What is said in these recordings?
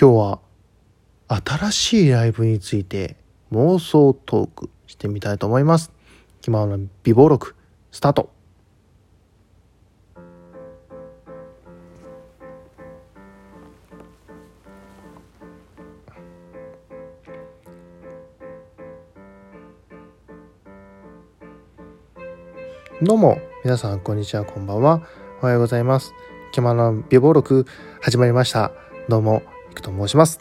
今日は新しいライブについて妄想トークしてみたいと思います。気ままな美貌録スタート。どうも皆さんこんにちはこんばんは。おはようございます。気ままな美貌録始まりました。どうもくと申します。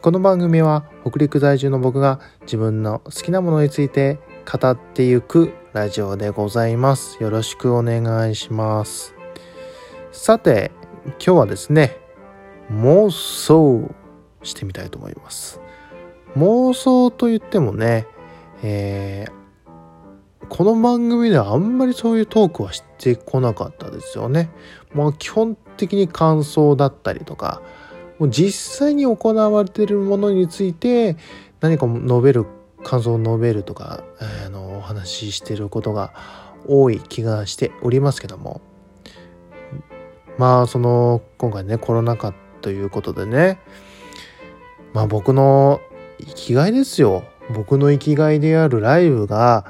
この番組は北陸在住の僕が自分の好きなものについて語っていくラジオでございます。よろしくお願いします。さて今日はですね妄想してみたいと思います。妄想といってもね、えーこの番組ではあんまりそういうトークはしてこなかったですよね。まあ基本的に感想だったりとか、もう実際に行われているものについて何か述べる、感想を述べるとか、あの、お話ししてることが多い気がしておりますけども。まあその、今回ね、コロナ禍ということでね、まあ僕の生きがいですよ。僕の生きがいであるライブが、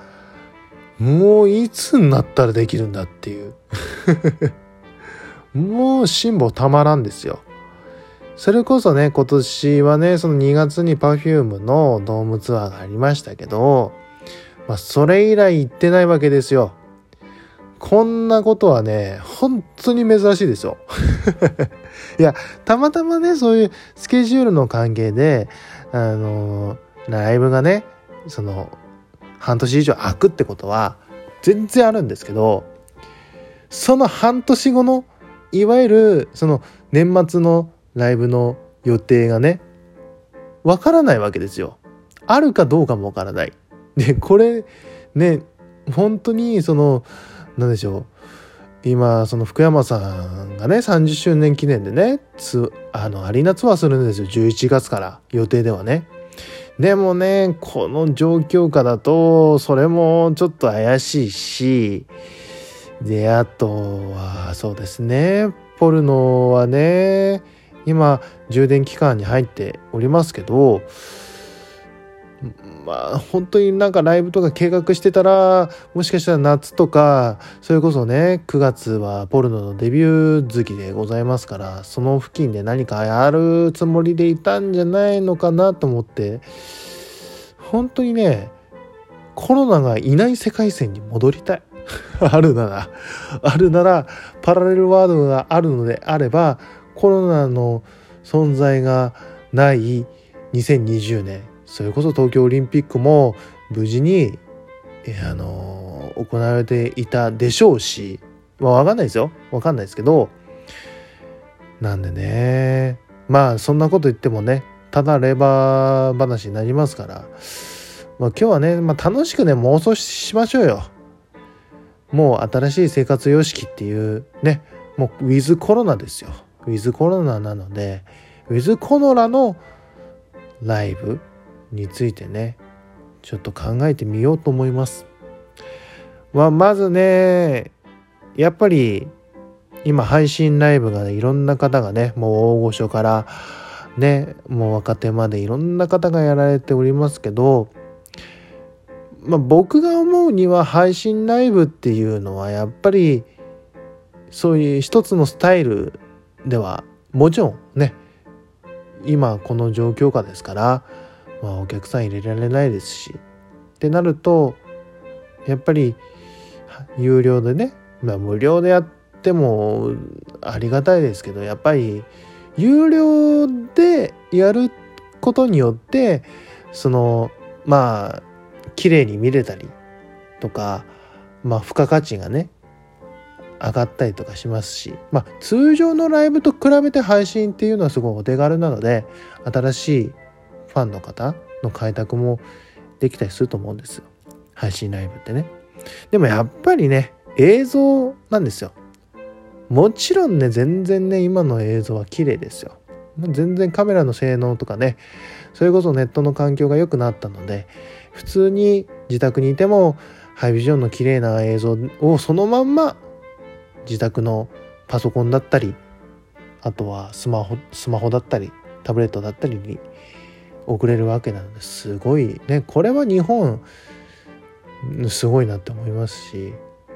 もういつになったらできるんだっていう もう辛抱たまらんですよ。それこそね、今年はね、その2月に Perfume のドームツアーがありましたけど、まあ、それ以来行ってないわけですよ。こんなことはね、本当に珍しいですよ。いや、たまたまね、そういうスケジュールの関係で、あの、ライブがね、その、半年以上空くってことは全然あるんですけどその半年後のいわゆるその年末のライブの予定がねわからないわけですよ。あるかどうかもわからない。でこれね本当にその何でしょう今その福山さんがね30周年記念でねつあのアリーナツアーするんですよ11月から予定ではね。でもね、この状況下だと、それもちょっと怪しいし、で、あとは、そうですね、ポルノはね、今、充電期間に入っておりますけど、まあ本当になんかライブとか計画してたらもしかしたら夏とかそれこそね9月はポルノのデビュー月でございますからその付近で何かやるつもりでいたんじゃないのかなと思って本当にねコロナがいない世界線に戻りたい。あるならあるならパラレルワードがあるのであればコロナの存在がない2020年それこそ東京オリンピックも無事に、あの行われていたでしょうし、まあわかんないですよ。わかんないですけど、なんでね、まあそんなこと言ってもね、ただレバー話になりますから、まあ今日はね、まあ楽しくね、妄想しましょうよ。もう新しい生活様式っていうね、もうウィズコロナですよ。ウィズコロナなので、ウィズコロナのライブについてねちょっと考えてみようと思います。まあ、まずねやっぱり今配信ライブが、ね、いろんな方がねもう大御所からねもう若手までいろんな方がやられておりますけど、まあ、僕が思うには配信ライブっていうのはやっぱりそういう一つのスタイルではもちろんね今この状況下ですからまあ、お客さん入れられないですしってなるとやっぱり有料でね、まあ、無料でやってもありがたいですけどやっぱり有料でやることによってそのまあ綺麗に見れたりとかまあ付加価値がね上がったりとかしますしまあ通常のライブと比べて配信っていうのはすごいお手軽なので新しいファンの方の開拓もできたりすると思うんですよ。配信ライブってね。でもやっぱりね映像なんですよ。もちろんね全然ね今の映像は綺麗ですよ。全然カメラの性能とかねそれこそネットの環境が良くなったので普通に自宅にいてもハイビジョンの綺麗な映像をそのまんま自宅のパソコンだったりあとはスマホスマホだったりタブレットだったりに送れるわけなのです。ごいね。これは日本すごいなって思いますし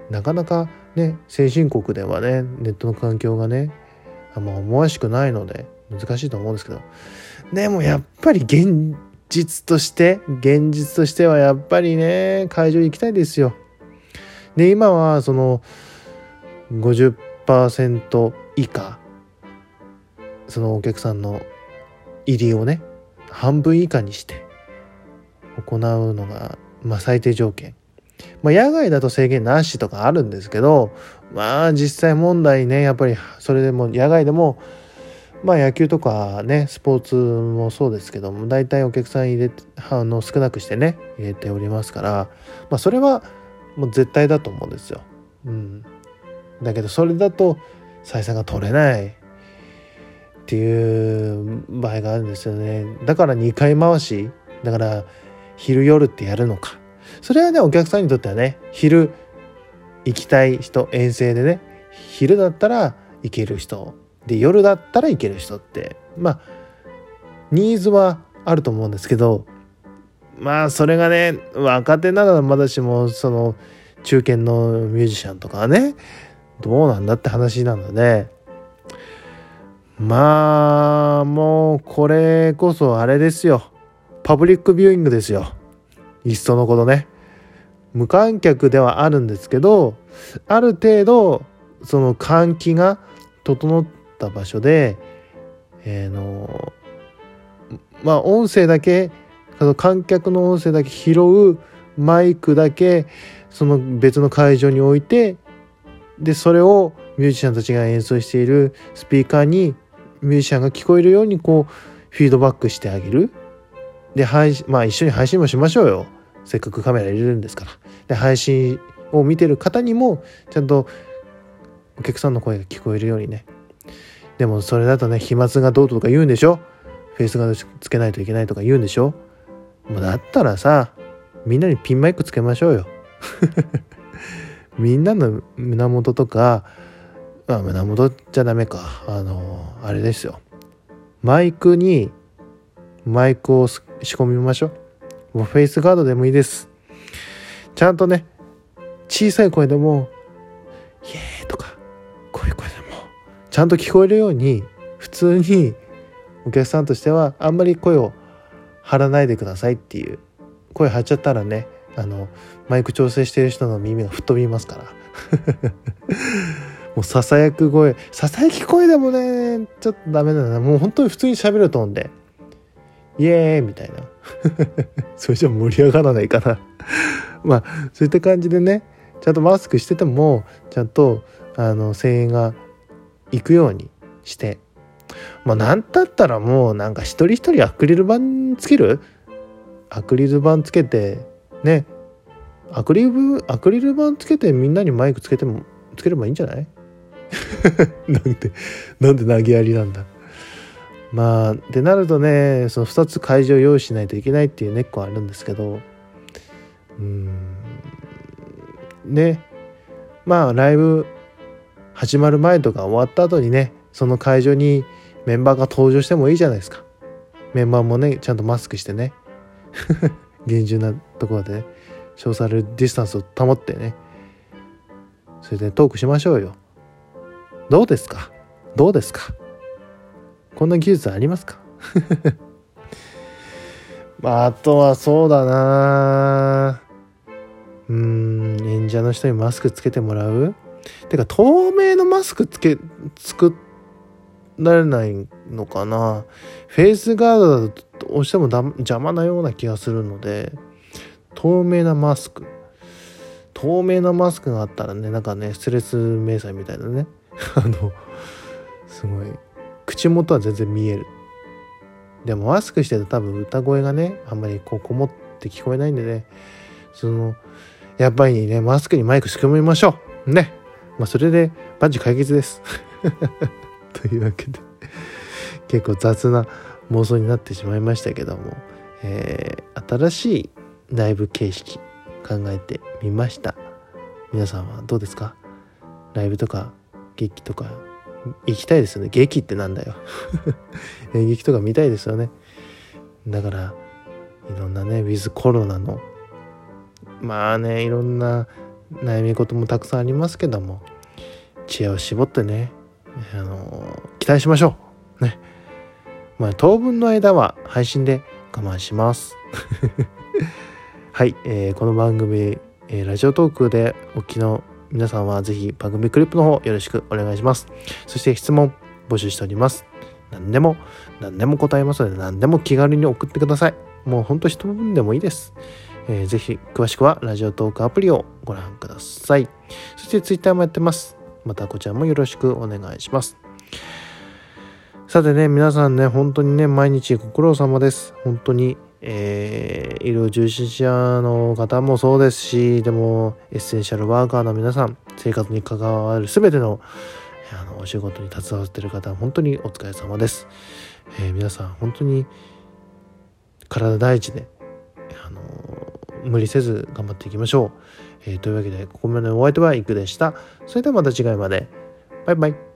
なかなかね先進国ではねネットの環境がねあんま思わしくないので難しいと思うんですけど。でもやっぱり現実として現実としてはやっぱりね会場行きたいですよ。で今はその50%以下そのお客さんの入りをね半分以下にして行うのが、まあ、最低条件。まあ、野外だと制限なしとかあるんですけどまあ実際問題ねやっぱりそれでも野外でもまあ野球とかねスポーツもそうですけども大体お客さん入れてあの少なくしてね入れておりますからまあそれはもう絶対だと思うんですよ。うん、だけどそれだと採算が取れないっていう場合があるんですよね。だから2回回しだから昼夜ってやるのか。それはねお客さんにとってはね昼行きたい人遠征でね昼だったら行ける人で夜だったら行ける人ってまあニーズはあると思うんですけどまあそれがね若手ならまだしもその中堅のミュージシャンとかはねどうなんだって話なのでまあもうこれこそあれですよ。パブリックビューイングですよ。いっそのことね。無観客ではあるんですけどある程度その換気が整った場所で、えー、のまあ音声だけその観客の音声だけ拾うマイクだけその別の会場に置いてでそれをミュージシャンたちが演奏しているスピーカーにミュージシャンが聞こえるようにこうフィードバックしてあげる。で配まあ一緒に配信もしましょうよ。せっかくカメラ入れるんですから。で配信を見てる方にもちゃんとお客さんの声が聞こえるようにね。でもそれだとね飛沫がどうとか言うんでしょ？フェイスガードつけないといけないとか言うんでしょ？もうだったらさみんなにピンマイクつけましょうよ。みんなの胸元とかあ胸元じゃダメか。あのあれですよ。マイクにマイクを仕込みましょう。もうフェイスガードでもいいです。ちゃんとね小さい声でも「イエーイ!」とかこういう声でもちゃんと聞こえるように普通にお客さんとしてはあんまり声を張らないでくださいっていう声張っちゃったらねあのマイク調整してる人の耳が吹っ飛びますから。もうささやく声ささやき声でもねちょっとダメだな。もう本当に普通に喋ると思うんで。イエーイみたいな。それじゃ盛り上がらないかな まあそういった感じでねちゃんとマスクしててもちゃんとあの声援がいくようにして。まあ何だったらもうなんか一人一人アクリル板つける？アクリル板つけてね。アクリルアクリル板つけてみんなにマイクつけてもつければいいんじゃない？なんでなんで投げやりなんだ？まあってなるとねその2つ会場用意しないといけないっていう根っこあるんですけどうん。ね。まあライブ始まる前とか終わった後にねその会場にメンバーが登場してもいいじゃないですか。メンバーもねちゃんとマスクしてね。厳重なところでねソーシャルディスタンスを保ってねそれでトークしましょうよ。どうですか？どうですか？こんな技術ありますか？まあ、あとはそうだな。うん演者の人にマスクつけてもらう？てか透明のマスクつけ作られないのかな。フェイスガードだとどうしても邪魔なような気がするので透明なマスク。透明なマスクがあったらねなんかねストレス迷彩みたいなね。あのすごい。口元は全然見える。でもマスクしてると多分歌声がねあんまりこうこもって聞こえないんでね。そのやっぱりねマスクにマイク仕込みましょう。ね。まあそれでバッチ解決です。というわけで結構雑な妄想になってしまいましたけども、えー、新しいライブ形式考えてみました。皆さんはどうですか？ライブとか劇とか行きたいですよね。劇ってなんだよ。演劇とか見たいですよね。だからいろんなねウィズコロナのまあねいろんな悩み事もたくさんありますけども知恵を絞ってねあの期待しましょう。ね。まあ当分の間は配信で我慢します。はい、えー、この番組、えー、ラジオトークでお聞きの皆さんはぜひ番組クリップの方よろしくお願いします。そして質問募集しております。何でも何でも答えますので何でも気軽に送ってください。もうほんと一文でもいいです。えー、ぜひ詳しくはラジオトークアプリをご覧ください。そして Twitter もやってます。またこちらもよろしくお願いします。さてね、皆さんね、本当にね、毎日ご苦労様です。本当に、えー、医療従事者の方もそうですし、でも、エッセンシャルワーカーの皆さん、生活に関わる全てのあのお仕事に携わっている方、本当にお疲れ様です。えー、皆さん、本当に体第一で、あの無理せず頑張っていきましょう。えー、というわけで、ここまでのホワイトバイクでした。それではまた次回まで。バイバイ。